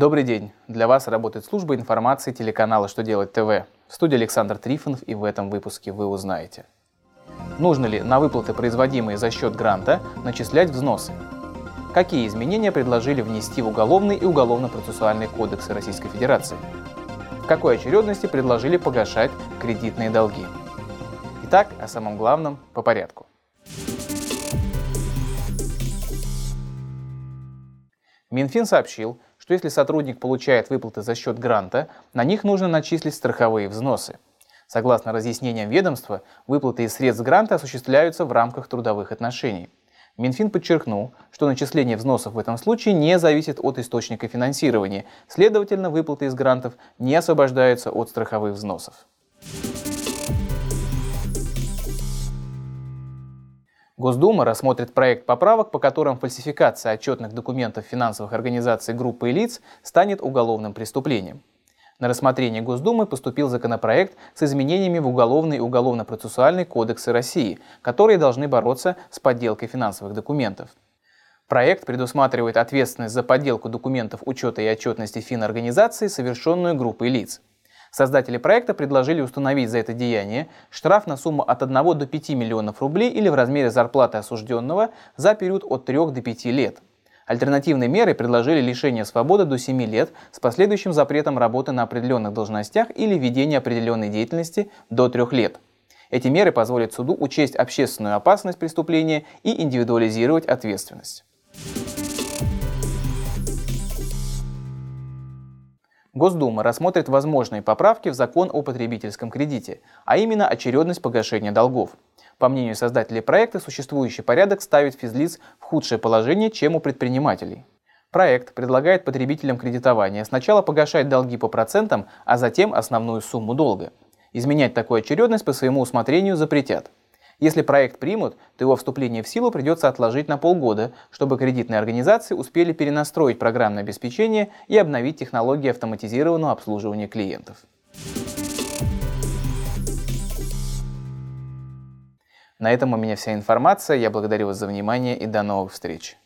Добрый день! Для вас работает служба информации телеканала «Что делать ТВ». В студии Александр Трифонов и в этом выпуске вы узнаете. Нужно ли на выплаты, производимые за счет гранта, начислять взносы? Какие изменения предложили внести в Уголовный и Уголовно-процессуальный кодексы Российской Федерации? В какой очередности предложили погашать кредитные долги? Итак, о самом главном по порядку. Минфин сообщил, что если сотрудник получает выплаты за счет гранта, на них нужно начислить страховые взносы. Согласно разъяснениям ведомства, выплаты из средств гранта осуществляются в рамках трудовых отношений. Минфин подчеркнул, что начисление взносов в этом случае не зависит от источника финансирования, следовательно, выплаты из грантов не освобождаются от страховых взносов. Госдума рассмотрит проект поправок, по которым фальсификация отчетных документов финансовых организаций группы и лиц станет уголовным преступлением. На рассмотрение Госдумы поступил законопроект с изменениями в Уголовный и Уголовно-процессуальный кодексы России, которые должны бороться с подделкой финансовых документов. Проект предусматривает ответственность за подделку документов учета и отчетности финорганизации, совершенную группой лиц. Создатели проекта предложили установить за это деяние штраф на сумму от 1 до 5 миллионов рублей или в размере зарплаты осужденного за период от 3 до 5 лет. Альтернативной мерой предложили лишение свободы до 7 лет с последующим запретом работы на определенных должностях или ведения определенной деятельности до 3 лет. Эти меры позволят суду учесть общественную опасность преступления и индивидуализировать ответственность. Госдума рассмотрит возможные поправки в закон о потребительском кредите, а именно очередность погашения долгов. По мнению создателей проекта, существующий порядок ставит физлиц в худшее положение, чем у предпринимателей. Проект предлагает потребителям кредитования сначала погашать долги по процентам, а затем основную сумму долга. Изменять такую очередность по своему усмотрению запретят. Если проект примут, то его вступление в силу придется отложить на полгода, чтобы кредитные организации успели перенастроить программное обеспечение и обновить технологии автоматизированного обслуживания клиентов. На этом у меня вся информация. Я благодарю вас за внимание и до новых встреч.